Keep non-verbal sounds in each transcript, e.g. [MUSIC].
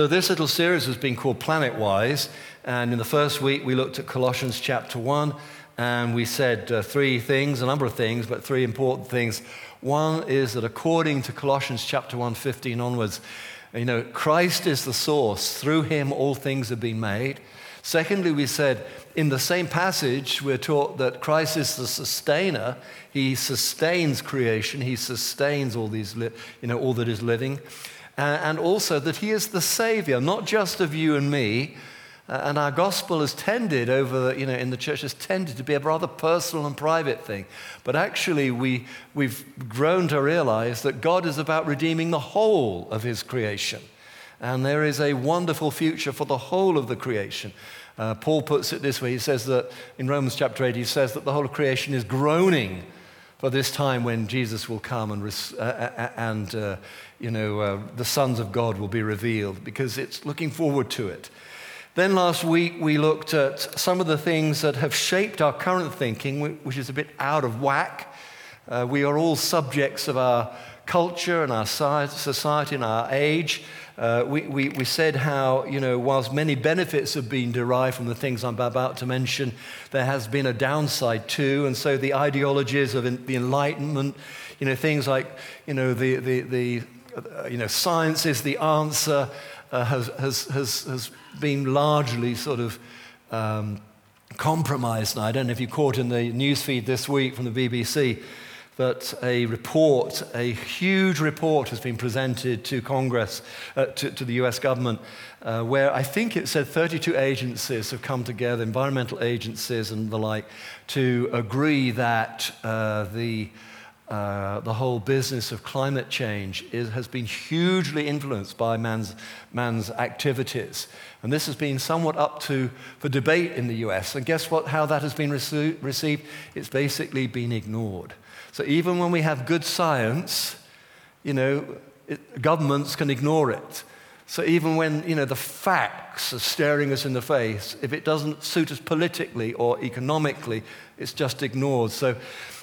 So, this little series has been called Planet Wise. And in the first week, we looked at Colossians chapter 1. And we said uh, three things, a number of things, but three important things. One is that according to Colossians chapter 1, 15 onwards, you know, Christ is the source. Through him, all things have been made. Secondly, we said in the same passage, we're taught that Christ is the sustainer. He sustains creation. He sustains all these, li- you know, all that is living and also that He is the Savior, not just of you and me. And our gospel has tended over, you know, in the church has tended to be a rather personal and private thing. But actually, we, we've grown to realize that God is about redeeming the whole of His creation. And there is a wonderful future for the whole of the creation. Uh, Paul puts it this way he says that in Romans chapter 8, he says that the whole of creation is groaning for this time when Jesus will come and, uh, uh, uh, and uh, you know, uh, the sons of God will be revealed because it's looking forward to it. Then last week we looked at some of the things that have shaped our current thinking, which is a bit out of whack. Uh, we are all subjects of our culture and our society and our age. Uh, we, we, we said how, you know, whilst many benefits have been derived from the things I'm about to mention, there has been a downside too. And so the ideologies of the Enlightenment, you know, things like, you know, the, the, the you know, science is the answer, uh, has, has, has, has been largely sort of um, compromised now. I don't know if you caught in the newsfeed this week from the BBC that a report, a huge report, has been presented to Congress, uh, to, to, the US government, uh, where I think it said 32 agencies have come together, environmental agencies and the like, to agree that uh, the uh, the whole business of climate change is, has been hugely influenced by man's, man's activities. And this has been somewhat up to for debate in the US. And guess what? How that has been received? It's basically been ignored. So even when we have good science, you know, it, governments can ignore it. So even when, you know, the facts are staring us in the face, if it doesn't suit us politically or economically, it's just ignored. So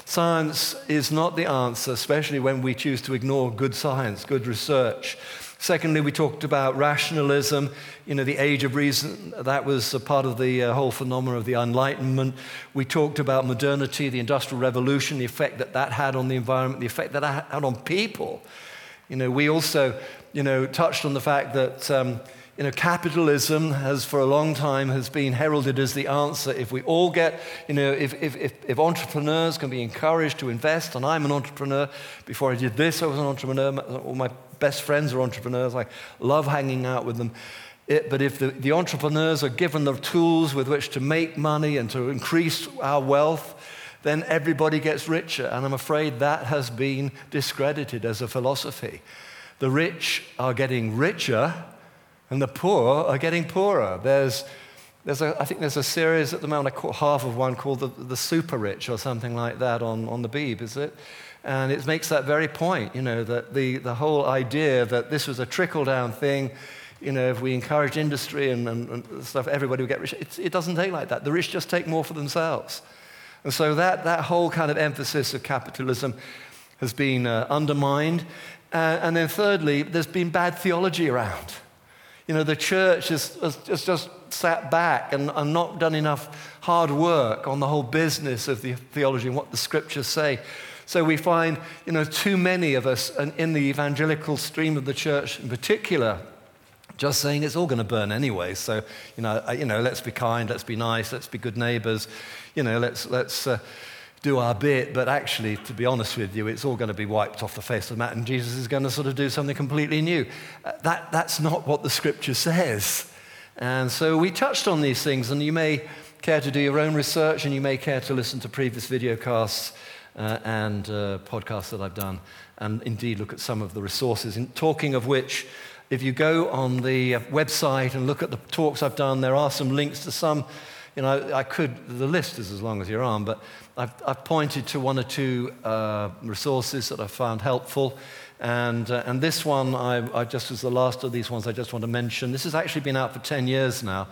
science is not the answer, especially when we choose to ignore good science, good research. Secondly, we talked about rationalism, you know, the age of reason. That was a part of the uh, whole phenomenon of the Enlightenment. We talked about modernity, the Industrial Revolution, the effect that that had on the environment, the effect that that had on people. You know, we also, you know, touched on the fact that, um, you know, capitalism has for a long time has been heralded as the answer. If we all get, you know, if, if, if, if, entrepreneurs can be encouraged to invest, and I'm an entrepreneur, before I did this, I was an entrepreneur, all my best friends are entrepreneurs, I love hanging out with them. It, but if the, the entrepreneurs are given the tools with which to make money and to increase our wealth, then everybody gets richer. And I'm afraid that has been discredited as a philosophy. The rich are getting richer, and the poor are getting poorer. There's, there's a, I think there's a series at the moment, I caught half of one called The, the Super Rich or something like that on, on the Beeb, is it? And it makes that very point, you know, that the, the whole idea that this was a trickle down thing, you know, if we encourage industry and, and, and stuff, everybody will get rich. It, it doesn't take like that. The rich just take more for themselves. And so that, that whole kind of emphasis of capitalism has been uh, undermined. Uh, and then, thirdly, there's been bad theology around. You know, the church has, has, just sat back and, and, not done enough hard work on the whole business of the theology and what the scriptures say. So we find, you know, too many of us in the evangelical stream of the church in particular just saying it's all going to burn anyway. So, you know, you know, let's be kind, let's be nice, let's be good neighbors, you know, let's, let's uh, do our bit. But actually, to be honest with you, it's all going to be wiped off the face of the mat, and Jesus is going to sort of do something completely new. Uh, that, that's not what the scripture says. And so we touched on these things, and you may care to do your own research, and you may care to listen to previous videocasts uh, and uh, podcasts that I've done, and indeed look at some of the resources. In talking of which, if you go on the uh, website and look at the talks I've done, there are some links to some. You know, I could, the list is as long as your arm, but I've, I've pointed to one or two uh, resources that I found helpful. And, uh, and this one, I, I just was the last of these ones I just want to mention. This has actually been out for 10 years now.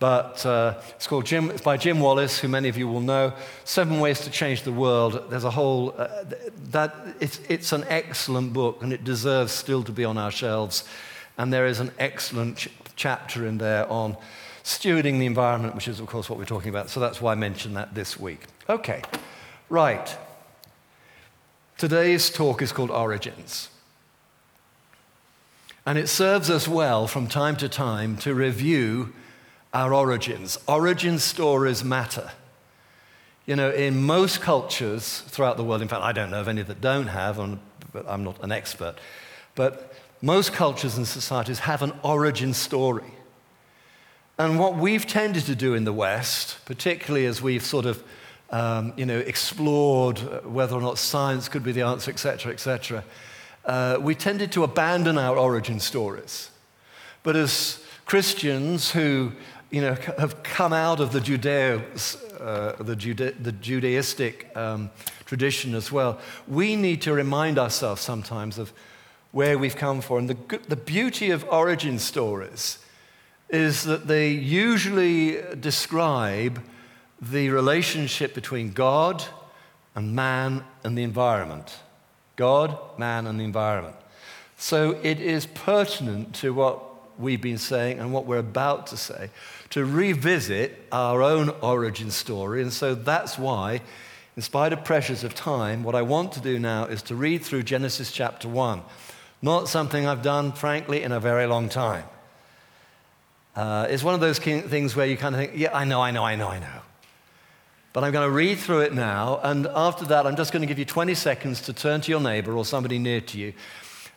But uh, it's called Jim, it's by Jim Wallis, who many of you will know. Seven Ways to Change the World. There's a whole, uh, that, it's, it's an excellent book and it deserves still to be on our shelves. And there is an excellent ch- chapter in there on stewarding the environment, which is, of course, what we're talking about. So that's why I mentioned that this week. Okay, right. Today's talk is called Origins. And it serves us well from time to time to review our origins. Origin stories matter. You know, in most cultures throughout the world, in fact, I don't know of any that don't have, but I'm not an expert, but most cultures and societies have an origin story. And what we've tended to do in the West, particularly as we've sort of um, you know, explored whether or not science could be the answer, etc., etc., uh, we tended to abandon our origin stories. But as Christians who you know, have come out of the, Judeo, uh, the, Jude- the Judaistic um, tradition as well, we need to remind ourselves sometimes of where we've come from. And the, the beauty of origin stories is that they usually describe the relationship between God and man and the environment. God, man, and the environment. So it is pertinent to what we've been saying and what we're about to say to revisit our own origin story. And so that's why, in spite of pressures of time, what I want to do now is to read through Genesis chapter 1. Not something I've done, frankly, in a very long time. Uh, it's one of those things where you kind of think, yeah, I know, I know, I know, I know. But I'm going to read through it now, and after that, I'm just going to give you 20 seconds to turn to your neighbor or somebody near to you.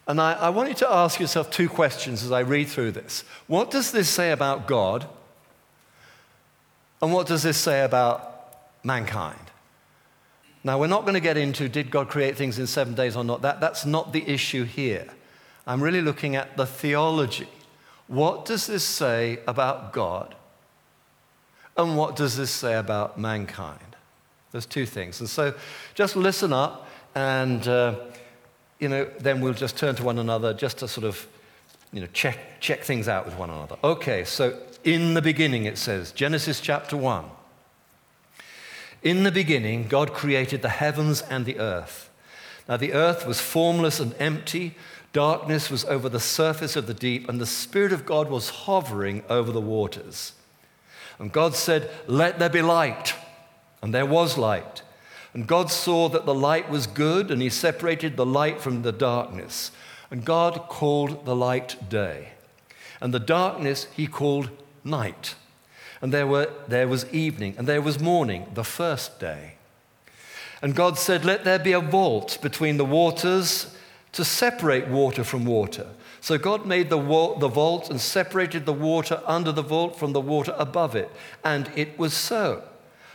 And I, I want you to ask yourself two questions as I read through this. What does this say about God? And what does this say about mankind? Now, we're not going to get into did God create things in seven days or not. That, that's not the issue here. I'm really looking at the theology. What does this say about God? And what does this say about mankind? There's two things. And so just listen up, and uh, you know, then we'll just turn to one another just to sort of you know, check, check things out with one another. Okay, so in the beginning it says, Genesis chapter 1. In the beginning, God created the heavens and the earth. Now, the earth was formless and empty. Darkness was over the surface of the deep, and the Spirit of God was hovering over the waters. And God said, Let there be light. And there was light. And God saw that the light was good, and He separated the light from the darkness. And God called the light day. And the darkness He called night. And there, were, there was evening, and there was morning, the first day. And God said, Let there be a vault between the waters to separate water from water. So God made the, the vault and separated the water under the vault from the water above it. And it was so.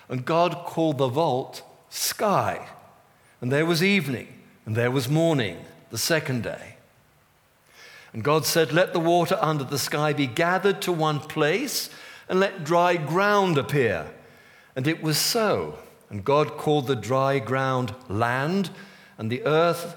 And God called the vault sky. And there was evening, and there was morning, the second day. And God said, Let the water under the sky be gathered to one place and let dry ground appear. And it was so. And God called the dry ground land, and the earth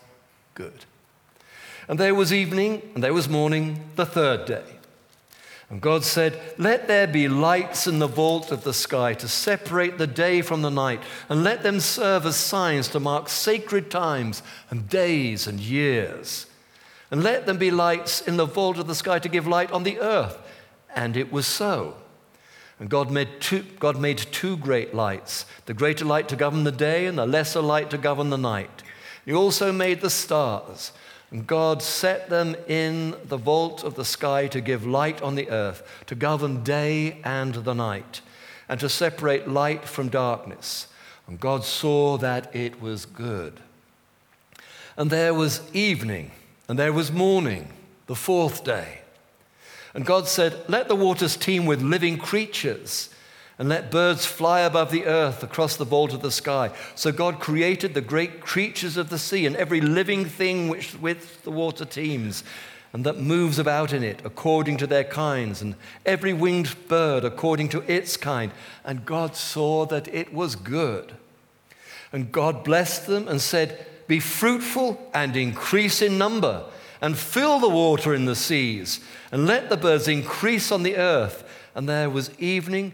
good. And there was evening, and there was morning, the third day. And God said, Let there be lights in the vault of the sky to separate the day from the night, and let them serve as signs to mark sacred times and days and years. And let them be lights in the vault of the sky to give light on the earth and it was so. And God made, two, God made two great lights the greater light to govern the day, and the lesser light to govern the night. He also made the stars. And God set them in the vault of the sky to give light on the earth, to govern day and the night, and to separate light from darkness. And God saw that it was good. And there was evening, and there was morning, the fourth day. And God said, Let the waters teem with living creatures, and let birds fly above the earth across the vault of the sky. So God created the great creatures of the sea and every living thing which with the water teems, and that moves about in it according to their kinds, and every winged bird according to its kind. And God saw that it was good. And God blessed them and said, Be fruitful and increase in number, and fill the water in the seas, and let the birds increase on the earth. And there was evening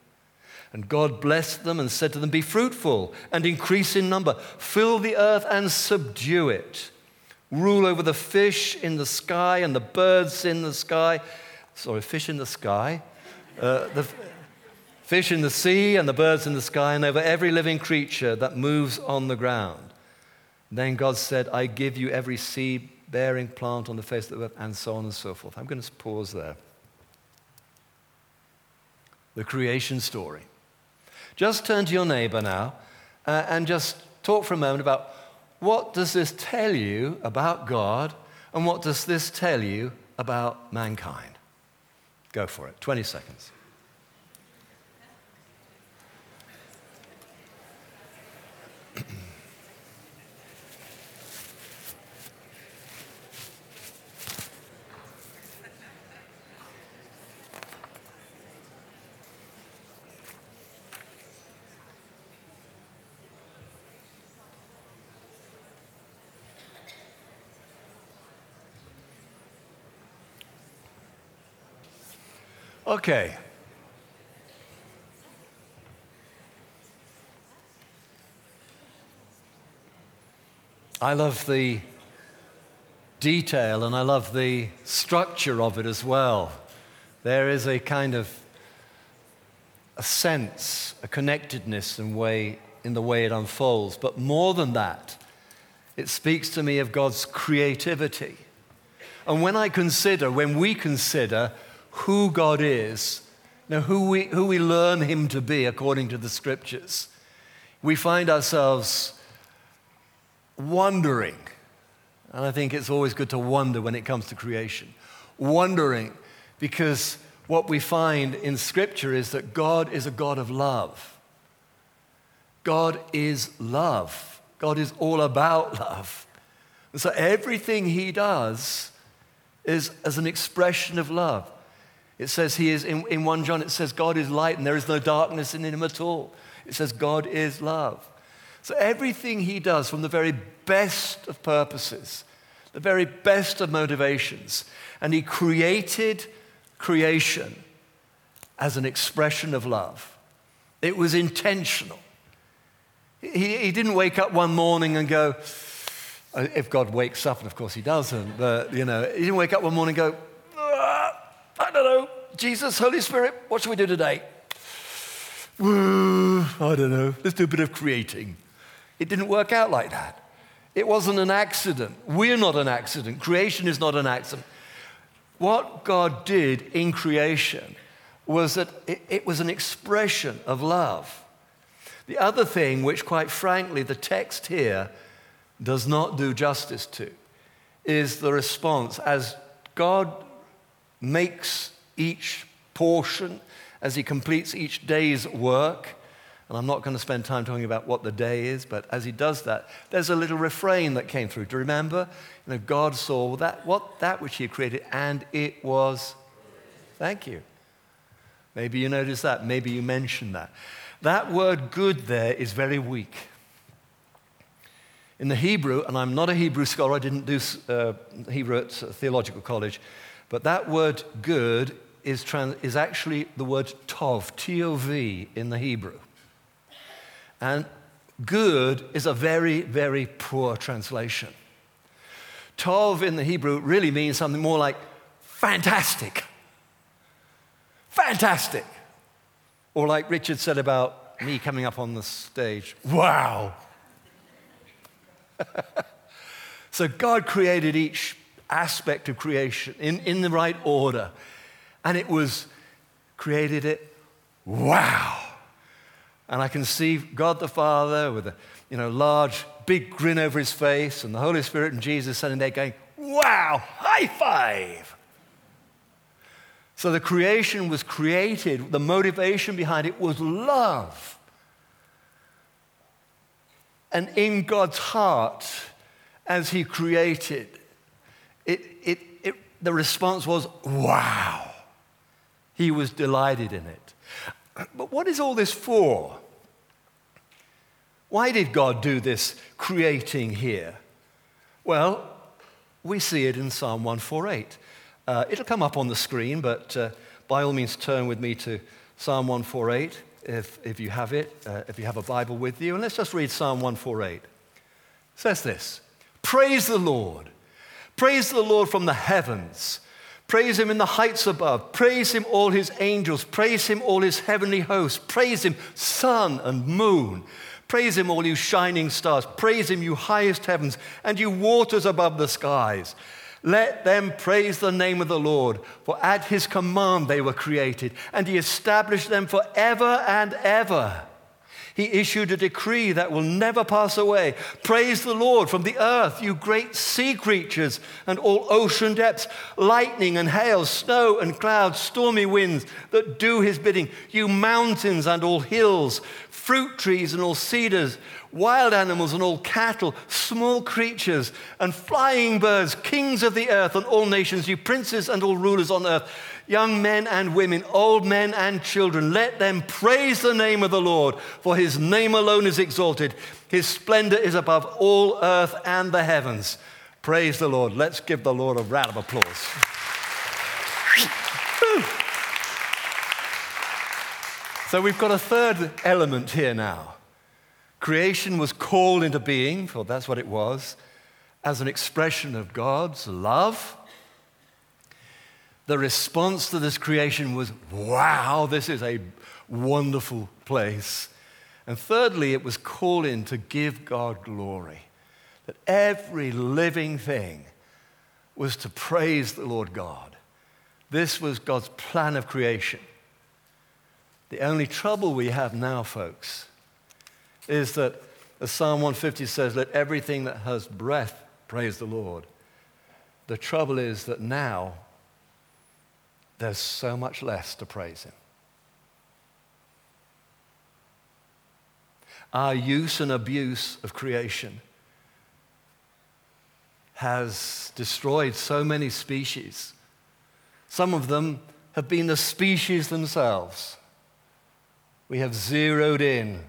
And God blessed them and said to them, Be fruitful and increase in number, fill the earth and subdue it rule over the fish in the sky and the birds in the sky. Sorry, fish in the sky. Uh, the fish in the sea and the birds in the sky, and over every living creature that moves on the ground. Then God said, I give you every seed bearing plant on the face of the earth, and so on and so forth. I'm going to pause there. The creation story. Just turn to your neighbor now uh, and just talk for a moment about what does this tell you about God? And what does this tell you about mankind? Go for it. 20 seconds. Okay. I love the detail and I love the structure of it as well. There is a kind of a sense, a connectedness in, way, in the way it unfolds. But more than that, it speaks to me of God's creativity. And when I consider, when we consider who God is, now who we, who we learn Him to be according to the scriptures, we find ourselves wondering. And I think it's always good to wonder when it comes to creation. Wondering because what we find in Scripture is that God is a God of love. God is love. God is all about love. And so everything He does is as an expression of love. It says he is, in, in 1 John, it says God is light and there is no darkness in him at all. It says God is love. So everything he does from the very best of purposes, the very best of motivations, and he created creation as an expression of love. It was intentional. He, he didn't wake up one morning and go, uh, if God wakes up, and of course he doesn't, but you know, he didn't wake up one morning and go, I don't know, Jesus, Holy Spirit, what should we do today? I don't know, let's do a bit of creating. It didn't work out like that. It wasn't an accident. We're not an accident. Creation is not an accident. What God did in creation was that it, it was an expression of love. The other thing, which quite frankly the text here does not do justice to, is the response as God makes each portion, as he completes each day's work. And I'm not going to spend time talking about what the day is, but as he does that, there's a little refrain that came through. Do you remember? You know, God saw that, what, that which he had created, and it was. Thank you. Maybe you noticed that. Maybe you mentioned that. That word good there is very weak. In the Hebrew, and I'm not a Hebrew scholar, I didn't do uh, Hebrew at theological college, But that word good is, trans- is actually the word tov, T O V in the Hebrew. And good is a very, very poor translation. Tov in the Hebrew really means something more like fantastic. Fantastic. Or like Richard said about me coming up on the stage, wow. [LAUGHS] so God created each aspect of creation in, in the right order. And it was created it, wow. And I can see God the Father with a you know, large, big grin over his face, and the Holy Spirit and Jesus sitting there going, wow, high five. So the creation was created, the motivation behind it was love. And in God's heart, as He created, the response was, wow. He was delighted in it. But what is all this for? Why did God do this creating here? Well, we see it in Psalm 148. Uh, it'll come up on the screen, but uh, by all means, turn with me to Psalm 148 if, if you have it, uh, if you have a Bible with you. And let's just read Psalm 148. It says this Praise the Lord. Praise the Lord from the heavens. Praise him in the heights above. Praise him, all his angels. Praise him, all his heavenly hosts. Praise him, sun and moon. Praise him, all you shining stars. Praise him, you highest heavens, and you waters above the skies. Let them praise the name of the Lord, for at his command they were created, and he established them forever and ever. He issued a decree that will never pass away. Praise the Lord from the earth, you great sea creatures and all ocean depths, lightning and hail, snow and clouds, stormy winds that do his bidding, you mountains and all hills, fruit trees and all cedars, wild animals and all cattle, small creatures and flying birds, kings of the earth and all nations, you princes and all rulers on earth, young men and women, old men and children. Let them praise the name of the Lord, for his name alone is exalted. His splendor is above all earth and the heavens. Praise the Lord. Let's give the Lord a round of applause. So we've got a third element here now. Creation was called into being, for that's what it was, as an expression of God's love. The response to this creation was, wow, this is a wonderful place. And thirdly, it was calling to give God glory. That every living thing was to praise the Lord God. This was God's plan of creation. The only trouble we have now, folks, is that, as Psalm 150 says, let everything that has breath praise the Lord. The trouble is that now there's so much less to praise Him. Our use and abuse of creation has destroyed so many species. Some of them have been the species themselves. We have zeroed in.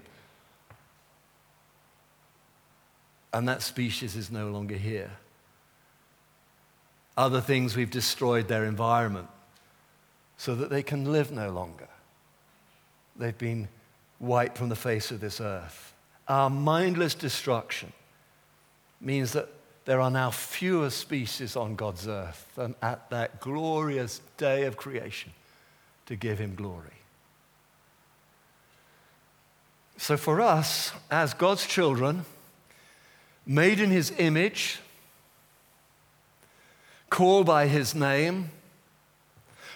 And that species is no longer here. Other things, we've destroyed their environment so that they can live no longer. They've been wiped from the face of this earth. Our mindless destruction means that there are now fewer species on God's earth than at that glorious day of creation to give Him glory. So, for us, as God's children, made in His image, called by His name,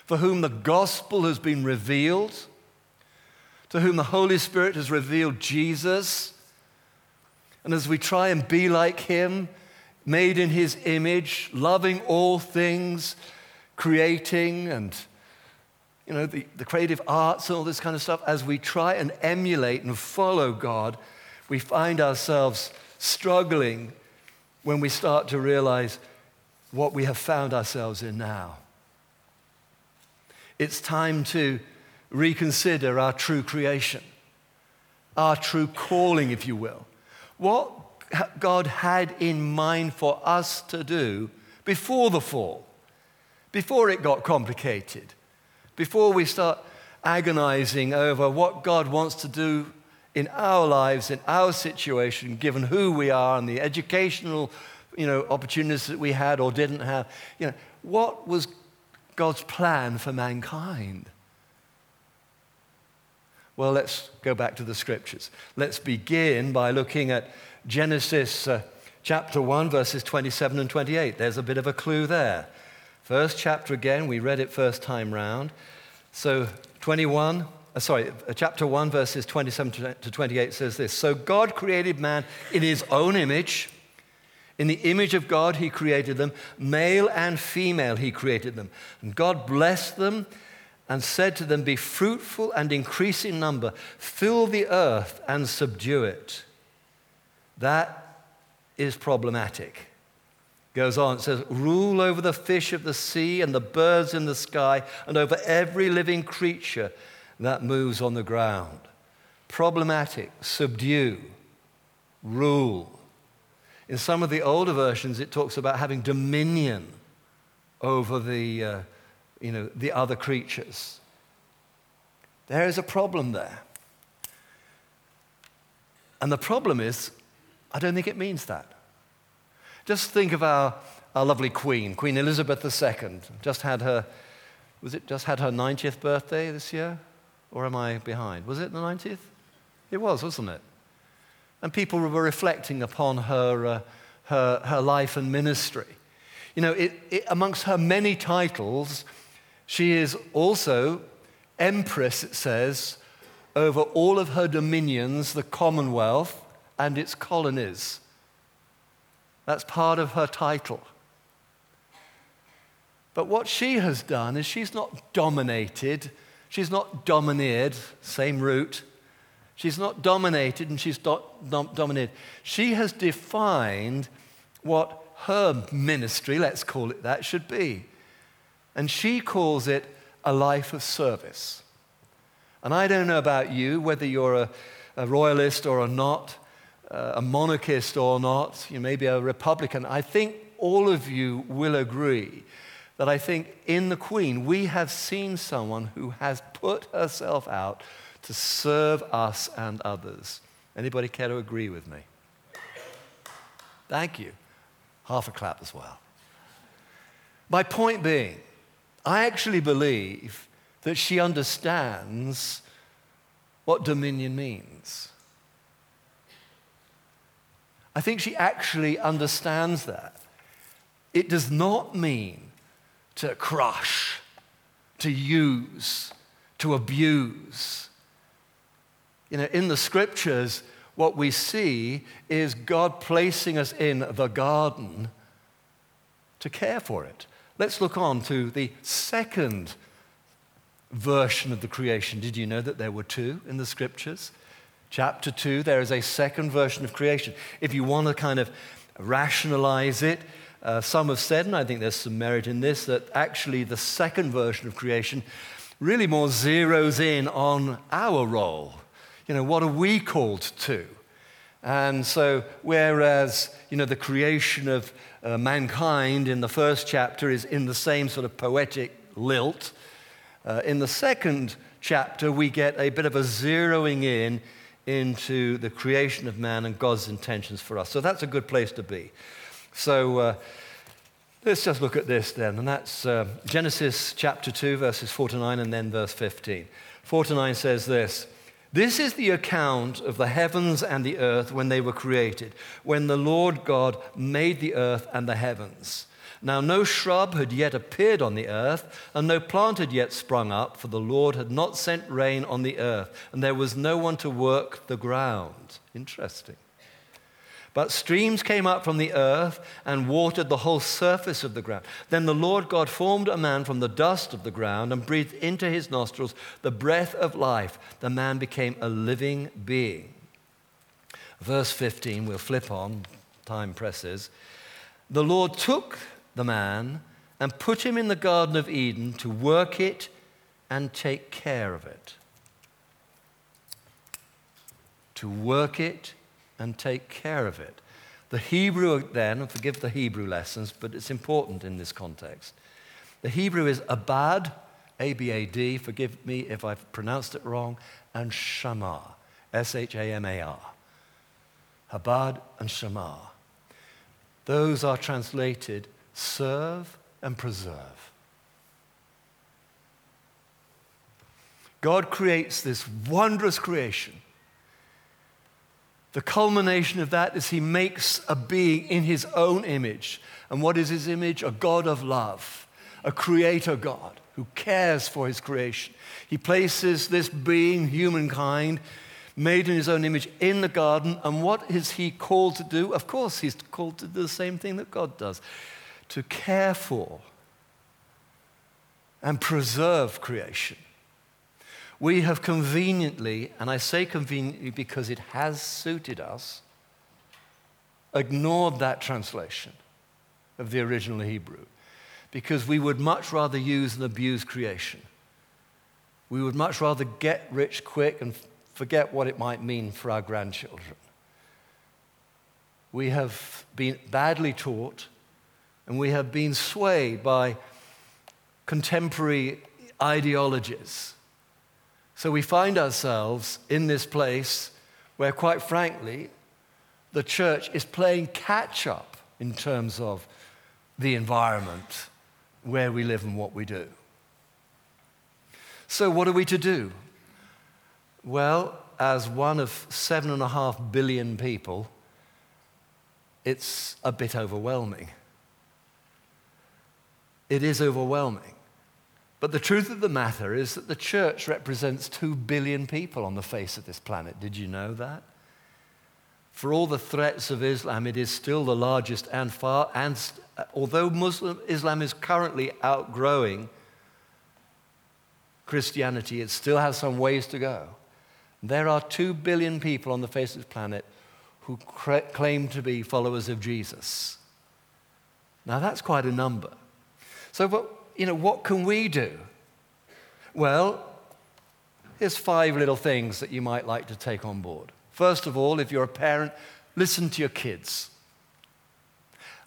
for whom the gospel has been revealed, to whom the Holy Spirit has revealed Jesus, and as we try and be like Him, made in His image, loving all things, creating and you know, the, the creative arts and all this kind of stuff, as we try and emulate and follow God, we find ourselves struggling when we start to realize what we have found ourselves in now. It's time to reconsider our true creation, our true calling, if you will. What God had in mind for us to do before the fall before it got complicated, before we start agonizing over what God wants to do in our lives, in our situation, given who we are and the educational you know, opportunities that we had or didn't have. You know, what was God's plan for mankind? Well, let's go back to the scriptures. Let's begin by looking at Genesis uh, chapter 1, verses 27 and 28. There's a bit of a clue there. First chapter again, we read it first time round. So 21, uh, sorry, uh, chapter 1, verses 27 to 28 says this So God created man in his own image. In the image of God, he created them. Male and female, he created them. And God blessed them and said to them, Be fruitful and increase in number, fill the earth and subdue it. That is problematic. Goes on, it says, Rule over the fish of the sea and the birds in the sky and over every living creature that moves on the ground. Problematic, subdue, rule. In some of the older versions, it talks about having dominion over the. Uh, you know, the other creatures. There is a problem there. And the problem is, I don't think it means that. Just think of our, our lovely Queen, Queen Elizabeth II. Just had her, was it just had her 90th birthday this year? Or am I behind? Was it the 90th? It was, wasn't it? And people were reflecting upon her, uh, her, her life and ministry. You know, it, it, amongst her many titles, she is also empress, it says, over all of her dominions, the Commonwealth, and its colonies. That's part of her title. But what she has done is she's not dominated, she's not domineered, same root. She's not dominated and she's not dom- dominated. She has defined what her ministry, let's call it that, should be. And she calls it a life of service. And I don't know about you, whether you're a, a royalist or a not, uh, a monarchist or not, you may be a Republican. I think all of you will agree that I think in the Queen we have seen someone who has put herself out to serve us and others. Anybody care to agree with me? Thank you. Half a clap as well. My point being, I actually believe that she understands what dominion means. I think she actually understands that. It does not mean to crush, to use, to abuse. You know, in the scriptures, what we see is God placing us in the garden to care for it, Let's look on to the second version of the creation. Did you know that there were two in the scriptures? Chapter 2, there is a second version of creation. If you want to kind of rationalize it, uh, some have said, and I think there's some merit in this, that actually the second version of creation really more zeroes in on our role. You know, what are we called to? And so, whereas, you know, the creation of uh, mankind in the first chapter is in the same sort of poetic lilt. Uh, in the second chapter, we get a bit of a zeroing in into the creation of man and God's intentions for us. So that's a good place to be. So uh, let's just look at this then. And that's uh, Genesis chapter 2, verses 4 to 9, and then verse 15. 4 to 9 says this. This is the account of the heavens and the earth when they were created, when the Lord God made the earth and the heavens. Now, no shrub had yet appeared on the earth, and no plant had yet sprung up, for the Lord had not sent rain on the earth, and there was no one to work the ground. Interesting. But streams came up from the earth and watered the whole surface of the ground. Then the Lord God formed a man from the dust of the ground and breathed into his nostrils the breath of life. The man became a living being. Verse 15, we'll flip on, time presses. The Lord took the man and put him in the Garden of Eden to work it and take care of it. To work it and take care of it. The Hebrew, then, and forgive the Hebrew lessons, but it's important in this context. The Hebrew is abad, A B A D, forgive me if I've pronounced it wrong, and shamar, S H A M A R. Habad and shamar. Those are translated serve and preserve. God creates this wondrous creation. The culmination of that is He makes a being in His own image. And what is His image? A God of love, a creator God who cares for His creation. He places this being, humankind, made in His own image, in the garden. And what is He called to do? Of course, He's called to do the same thing that God does to care for and preserve creation we have conveniently, and I say conveniently because it has suited us, ignored that translation of the original Hebrew because we would much rather use and abuse creation. We would much rather get rich quick and forget what it might mean for our grandchildren. We have been badly taught and we have been swayed by contemporary ideologies so we find ourselves in this place where, quite frankly, the church is playing catch up in terms of the environment where we live and what we do. So, what are we to do? Well, as one of seven and a half billion people, it's a bit overwhelming. It is overwhelming. But the truth of the matter is that the church represents two billion people on the face of this planet. Did you know that? For all the threats of Islam, it is still the largest and far, and uh, although Muslim Islam is currently outgrowing Christianity, it still has some ways to go. There are two billion people on the face of this planet who claim to be followers of Jesus. Now, that's quite a number. So, what, you know, what can we do? Well, here's five little things that you might like to take on board. First of all, if you're a parent, listen to your kids.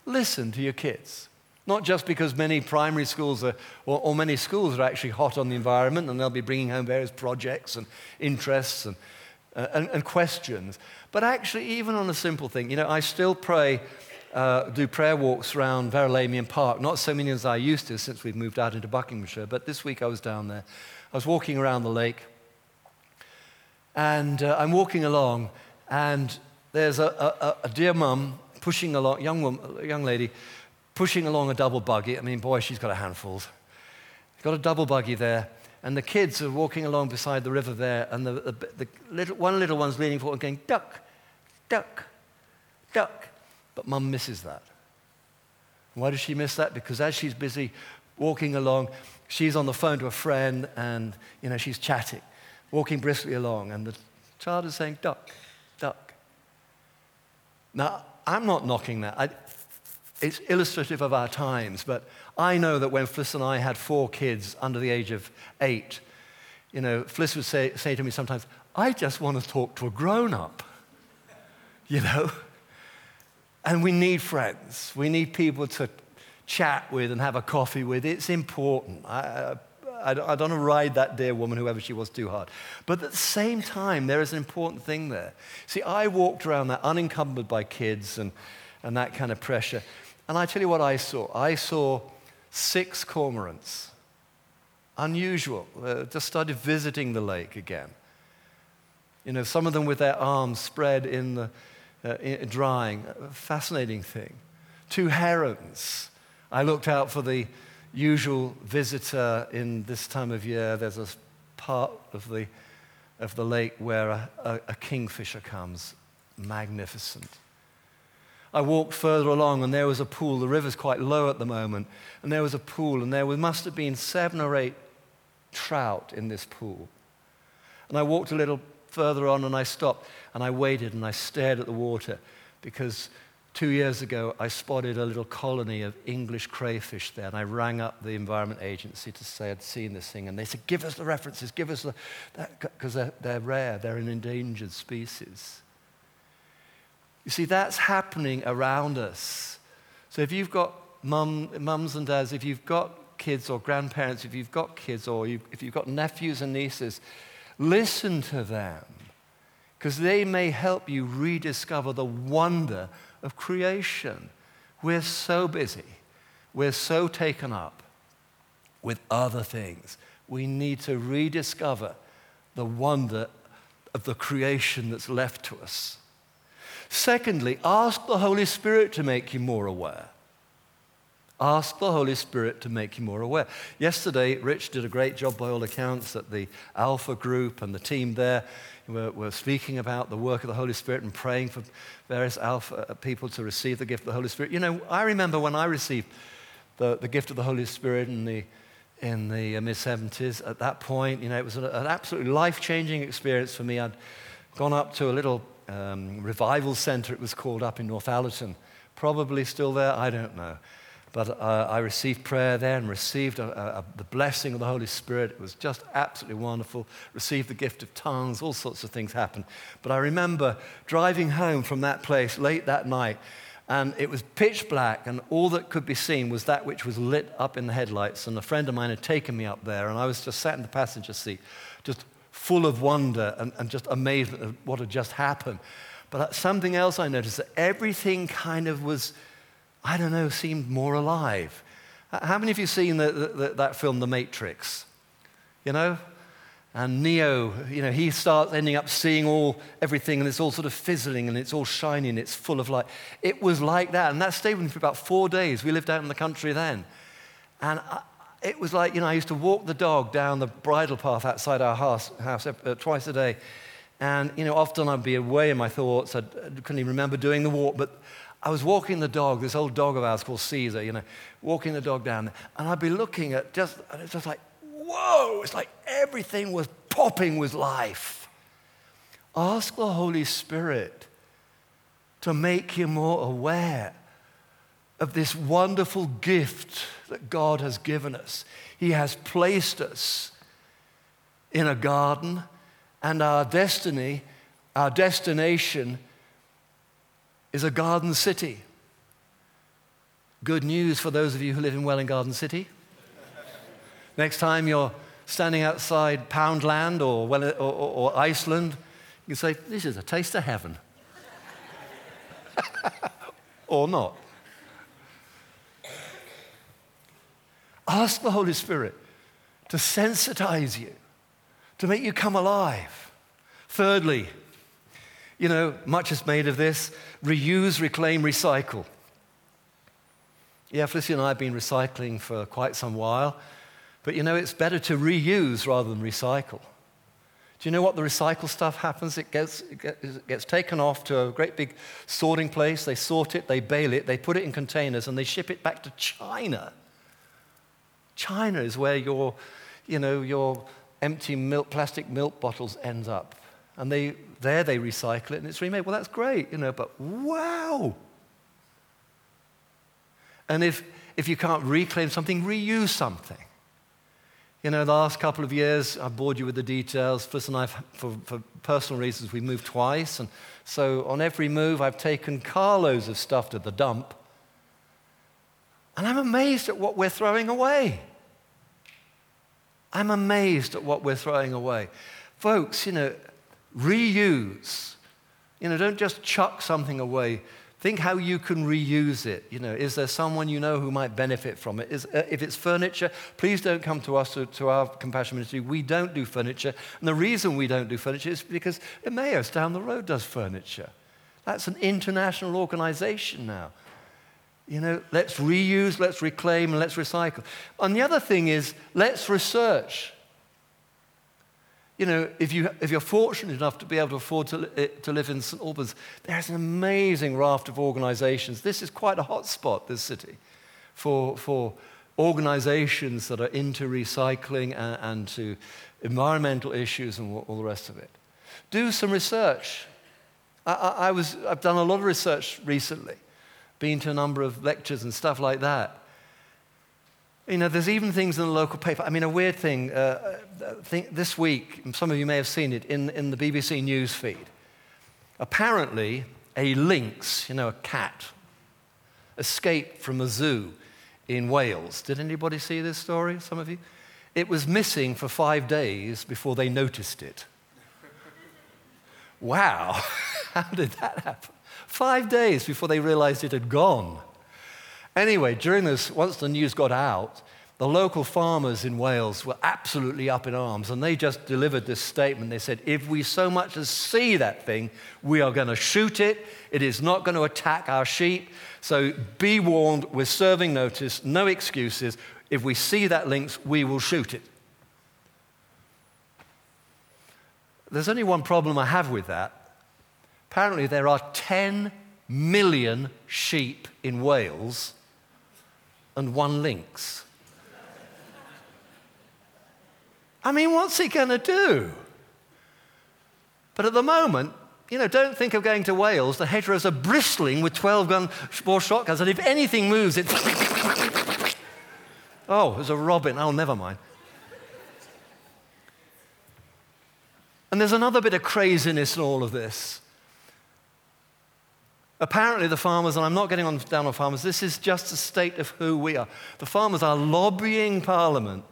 Listen to your kids. Not just because many primary schools are, or, or, many schools are actually hot on the environment and they'll be bringing home various projects and interests and, uh, and, and questions, but actually, even on a simple thing. You know, I still pray uh, do prayer walks around Verulamium Park, not so many as I used to since we've moved out into Buckinghamshire, but this week I was down there. I was walking around the lake, and uh, I'm walking along, and there's a, a, a dear mum pushing along, young, woman, young lady, pushing along a double buggy. I mean, boy, she's got a handful. Got a double buggy there, and the kids are walking along beside the river there, and the, the, the little, one little one's leaning forward and going, duck, duck, duck. But mum misses that. Why does she miss that? Because as she's busy walking along, she's on the phone to a friend and, you know, she's chatting, walking briskly along, and the child is saying, duck, duck. Now, I'm not knocking that. I, it's illustrative of our times, but I know that when Fliss and I had four kids under the age of eight, you know, Fliss would say, say to me sometimes, I just want to talk to a grown up. [LAUGHS] You know? And we need friends. We need people to chat with and have a coffee with. It's important. I, I, I don't want to ride that dear woman, whoever she was, too hard. But at the same time, there is an important thing there. See, I walked around that unencumbered by kids and, and that kind of pressure. And I tell you what I saw. I saw six cormorants. Unusual. Uh, just started visiting the lake again. You know, some of them with their arms spread in the, uh, drying. A fascinating thing. Two herons. I looked out for the usual visitor in this time of year. There's a part of the, of the lake where a, a, a kingfisher comes. Magnificent. I walked further along and there was a pool. The river's quite low at the moment. And there was a pool, and there must have been seven or eight trout in this pool. And I walked a little further on and I stopped and I waited and I stared at the water because two years ago I spotted a little colony of English crayfish there and I rang up the Environment Agency to say I'd seen this thing and they said, give us the references, give us the, because they're, they're rare, they're an endangered species. You see, that's happening around us. So if you've got mum, mums and dads, if you've got kids or grandparents, if you've got kids or you, if you've got nephews and nieces, listen to them because they may help you rediscover the wonder of creation. We're so busy, we're so taken up with other things. We need to rediscover the wonder of the creation that's left to us. Secondly, ask the Holy Spirit to make you more aware. Ask the Holy Spirit to make you more aware. Yesterday, Rich did a great job by all accounts at the Alpha group and the team there. We're, we're speaking about the work of the Holy Spirit and praying for various Alpha uh, people to receive the gift of the Holy Spirit. You know, I remember when I received the, the gift of the Holy Spirit in the, in the uh, mid 70s. At that point, you know, it was an, an absolutely life changing experience for me. I'd gone up to a little um, revival center, it was called up in North Northallerton. Probably still there, I don't know. But uh, I received prayer there and received a, a, the blessing of the Holy Spirit. It was just absolutely wonderful. Received the gift of tongues, all sorts of things happened. But I remember driving home from that place late that night, and it was pitch black, and all that could be seen was that which was lit up in the headlights. And a friend of mine had taken me up there, and I was just sat in the passenger seat, just full of wonder and, and just amazement at what had just happened. But something else I noticed that everything kind of was, I don't know, seemed more alive. How many of you seen the, the, that film, The Matrix? You know? And Neo, you know, he starts ending up seeing all everything, and it's all sort of fizzling, and it's all shiny, and it's full of light. It was like that, and that stayed with me for about four days. We lived out in the country then, and I, it was like, you know, I used to walk the dog down the bridle path outside our house, house uh, twice a day. And, you know, often I'd be away in my thoughts. I couldn't even remember doing the walk. But I was walking the dog, this old dog of ours called Caesar, you know, walking the dog down. And I'd be looking at just, and it's just like, whoa, it's like everything was popping with life. Ask the Holy Spirit to make you more aware of this wonderful gift that God has given us. He has placed us in a garden, and our destiny, our destination, is a garden city. Good news for those of you who live in Welwyn Garden City. Next time you're standing outside Poundland or, or, or Iceland, you can say, This is a taste of heaven. [LAUGHS] or not. Ask the Holy Spirit to sensitize you, to make you come alive. Thirdly, you know, much is made of this reuse, reclaim, recycle. Yeah, Felicity and I have been recycling for quite some while, but you know, it's better to reuse rather than recycle. Do you know what the recycle stuff happens? It gets, it gets taken off to a great big sorting place. They sort it, they bale it, they put it in containers, and they ship it back to China. China is where your, you know, your empty milk, plastic milk bottles ends up. And they, there they recycle it and it's remade. Well, that's great, you know, but wow. And if, if you can't reclaim something, reuse something. You know, the last couple of years, I've bored you with the details. Fliss and I, for, for personal reasons, we moved twice. And so on every move, I've taken carloads of stuff to the dump. And I'm amazed at what we're throwing away. I'm amazed at what we're throwing away. Folks, you know, reuse. You know, don't just chuck something away. Think how you can reuse it. You know, is there someone you know who might benefit from it? Is, uh, if it's furniture, please don't come to us, to, to, our compassion ministry. We don't do furniture. And the reason we don't do furniture is because Emmaus down the road does furniture. That's an international organization now. You know, let's reuse, let's reclaim, and let's recycle. And the other thing is, let's research. You know, if, you, if you're fortunate enough to be able to afford to, eh, to live in St. Albans, there's an amazing raft of organizations. This is quite a hot spot, this city, for, for organizations that are into recycling and, and to environmental issues and all the rest of it. Do some research. I, I, I was, I've done a lot of research recently been to a number of lectures and stuff like that. You know, there's even things in the local paper. I mean, a weird thing, uh, uh this week, some of you may have seen it in, in the BBC News feed. Apparently, a lynx, you know, a cat, escaped from a zoo in Wales. Did anybody see this story? Some of you? It was missing for five days before they noticed it. Wow, [LAUGHS] how did that happen? Five days before they realized it had gone. Anyway, during this, once the news got out, the local farmers in Wales were absolutely up in arms, and they just delivered this statement. They said, If we so much as see that thing, we are going to shoot it. It is not going to attack our sheep. So be warned, we're serving notice, no excuses. If we see that lynx, we will shoot it. There's only one problem I have with that. Apparently, there are 10 million sheep in Wales and one lynx. I mean, what's he going to do? But at the moment, you know, don't think of going to Wales. The hedgerows are bristling with 12 gun bore shotguns, and if anything moves, it's. [LAUGHS] oh, there's a robin. Oh, never mind. And there's another bit of craziness in all of this. Apparently, the farmers, and I'm not getting on down on farmers, this is just a state of who we are. The farmers are lobbying Parliament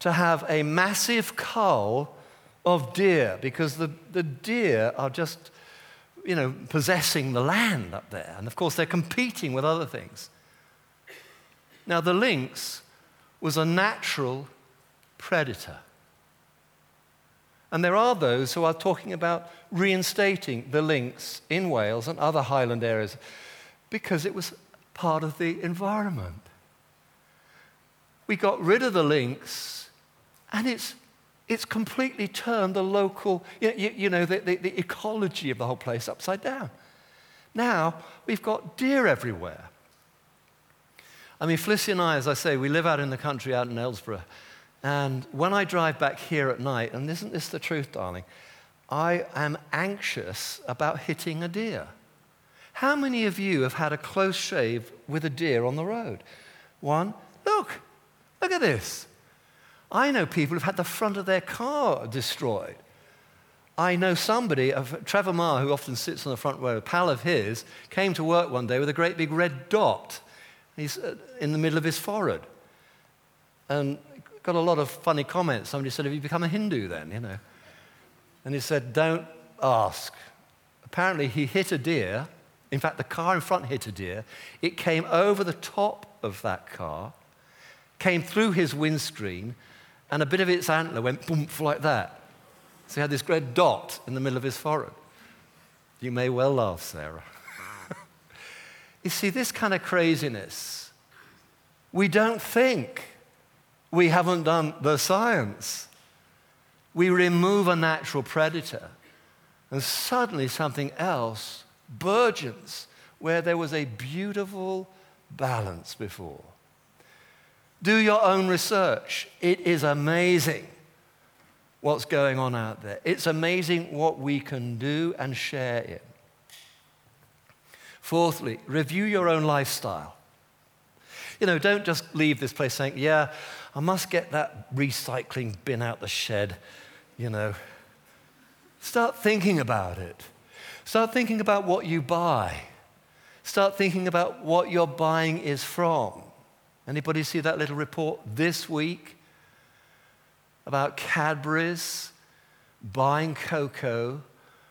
to have a massive cull of deer because the, the deer are just, you know, possessing the land up there. And of course, they're competing with other things. Now, the lynx was a natural predator. And there are those who are talking about reinstating the lynx in Wales and other highland areas because it was part of the environment. We got rid of the lynx and it's, it's completely turned the local, you, you, you know, the, the, the ecology of the whole place upside down. Now we've got deer everywhere. I mean, Felicity and I, as I say, we live out in the country out in Aylesbury. And when I drive back here at night, and isn't this the truth, darling? I am anxious about hitting a deer. How many of you have had a close shave with a deer on the road? One, look, look at this. I know people who've had the front of their car destroyed. I know somebody, Trevor Marr, who often sits on the front row, a pal of his, came to work one day with a great big red dot. He's uh, in the middle of his forehead. And got a lot of funny comments. Somebody said, Have you become a Hindu then? You know. And he said, Don't ask. Apparently, he hit a deer. In fact, the car in front hit a deer. It came over the top of that car, came through his windscreen, and a bit of its antler went boom like that. So he had this red dot in the middle of his forehead. You may well laugh, Sarah. [LAUGHS] you see, this kind of craziness, we don't think we haven't done the science. We remove a natural predator, and suddenly something else burgeons where there was a beautiful balance before. Do your own research. It is amazing what's going on out there. It's amazing what we can do and share in. Fourthly, review your own lifestyle. You know, don't just leave this place saying, yeah, I must get that recycling bin out the shed, you know. Start thinking about it. Start thinking about what you buy. Start thinking about what you're buying is from. Anybody see that little report this week about Cadbury's buying cocoa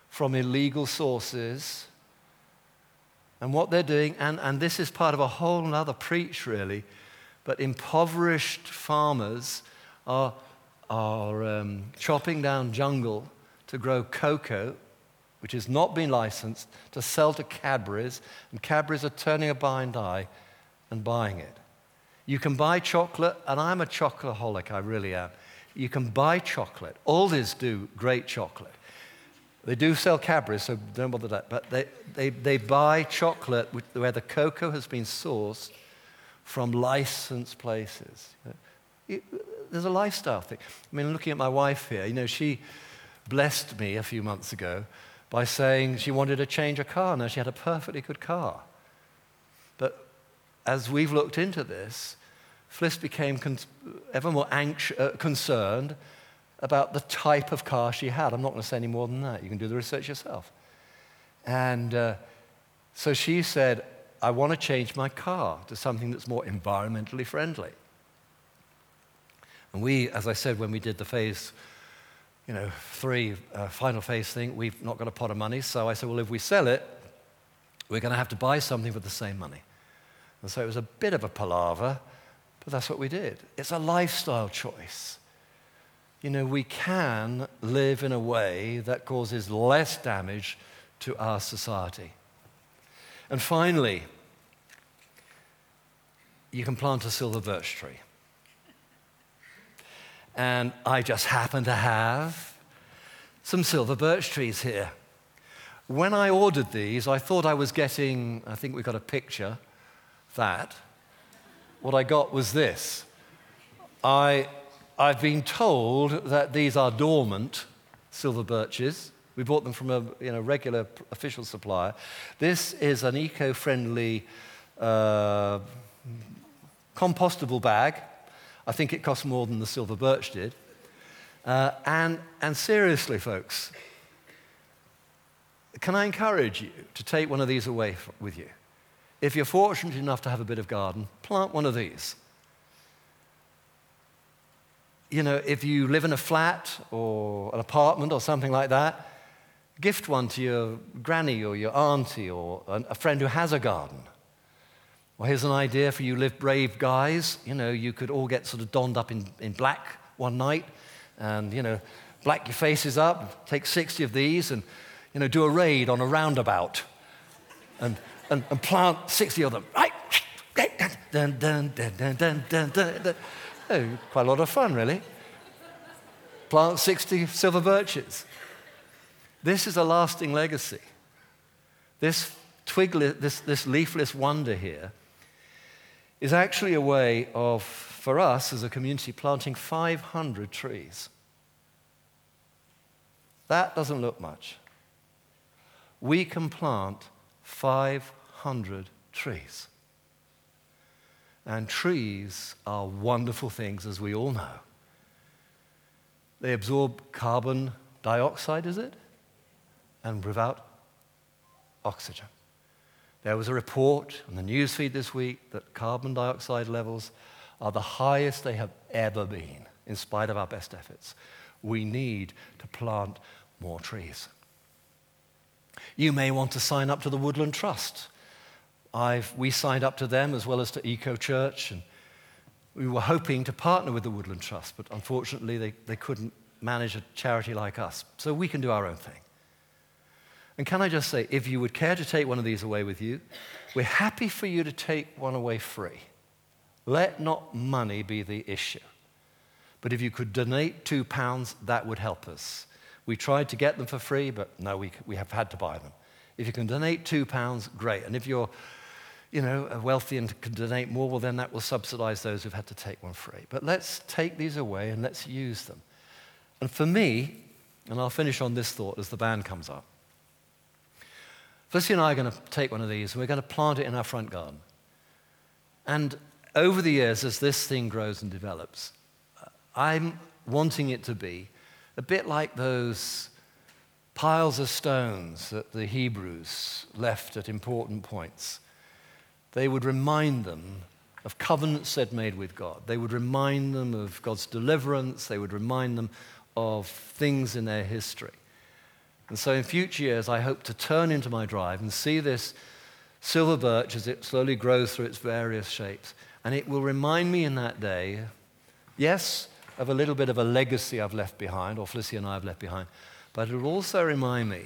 from illegal sources? And what they're doing, and, and this is part of a whole other preach, really, but impoverished farmers are, are um, chopping down jungle to grow cocoa, which has not been licensed, to sell to Cadbury's, and Cadbury's are turning a blind eye and buying it. You can buy chocolate, and I'm a chocoholic, I really am. You can buy chocolate. Aldi's do great chocolate. They do sell Cadbury's, so don't bother that. But they, they, they buy chocolate where the cocoa has been sourced from licensed places. It, there's a lifestyle thing. I mean, looking at my wife here, you know, she blessed me a few months ago by saying she wanted to change a car. Now, she had a perfectly good car But as we've looked into this, Fliss became con- ever more anxious, uh, concerned about the type of car she had. I'm not going to say any more than that. You can do the research yourself. And uh, so she said, I want to change my car to something that's more environmentally friendly. And we, as I said, when we did the phase, you know, three uh, final phase thing, we've not got a pot of money. So I said, well, if we sell it, we're going to have to buy something with the same money. And so it was a bit of a palaver, but that's what we did. It's a lifestyle choice. You know, we can live in a way that causes less damage to our society. And finally, you can plant a silver birch tree. And I just happen to have some silver birch trees here. When I ordered these, I thought I was getting, I think we got a picture, that. What I got was this. I, I've been told that these are dormant silver birches. We bought them from a you know, regular official supplier. This is an eco friendly uh, compostable bag I think it costs more than the silver birch did. Uh, and, and seriously, folks, can I encourage you to take one of these away with you? If you're fortunate enough to have a bit of garden, plant one of these. You know, if you live in a flat or an apartment or something like that, gift one to your granny or your auntie or a friend who has a garden. Well, here's an idea for you live brave guys. You know, you could all get sort of donned up in, in black one night and, you know, black your faces up, take 60 of these and, you know, do a raid on a roundabout and, and, and plant 60 of them. Right? Dun, dun, dun, Oh, quite a lot of fun, really. Plant 60 silver birches. This is a lasting legacy. This twiglet, this, this leafless wonder here is actually a way of, for us as a community, planting 500 trees. That doesn't look much. We can plant 500 trees. And trees are wonderful things, as we all know. They absorb carbon dioxide, is it? And without oxygen. There was a report on the newsfeed this week that carbon dioxide levels are the highest they have ever been, in spite of our best efforts. We need to plant more trees. You may want to sign up to the Woodland Trust. I've, we signed up to them as well as to Eco Church, and we were hoping to partner with the Woodland Trust, but unfortunately they, they couldn't manage a charity like us. So we can do our own thing. And can I just say, if you would care to take one of these away with you, we're happy for you to take one away free. Let not money be the issue. But if you could donate two pounds, that would help us. We tried to get them for free, but no, we, we have had to buy them. If you can donate two pounds, great. And if you're, you know, wealthy and can donate more, well, then that will subsidize those who've had to take one free. But let's take these away and let's use them. And for me, and I'll finish on this thought as the band comes up. Felicity and I are going to take one of these and we're going to plant it in our front garden. And over the years, as this thing grows and develops, uh, I'm wanting it to be a bit like those piles of stones that the Hebrews left at important points. They would remind them of covenants they'd made with God. They would remind them of God's deliverance. They would remind them of things in their history. And so in future years, I hope to turn into my drive and see this silver birch as it slowly grows through its various shapes. And it will remind me in that day, yes, of a little bit of a legacy I've left behind, or Felicity and I have left behind, but it will also remind me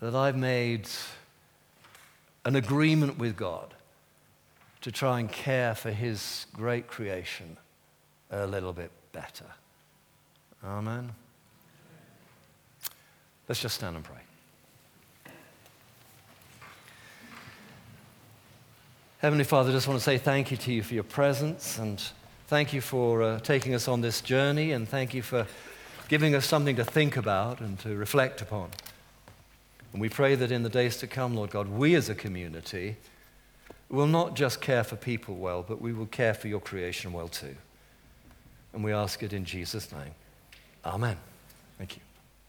that I've made an agreement with God to try and care for His great creation a little bit better. Amen. Let's just stand and pray. Heavenly Father, I just want to say thank you to you for your presence and thank you for uh, taking us on this journey and thank you for giving us something to think about and to reflect upon. And we pray that in the days to come, Lord God, we as a community will not just care for people well, but we will care for your creation well too. And we ask it in Jesus' name. Amen.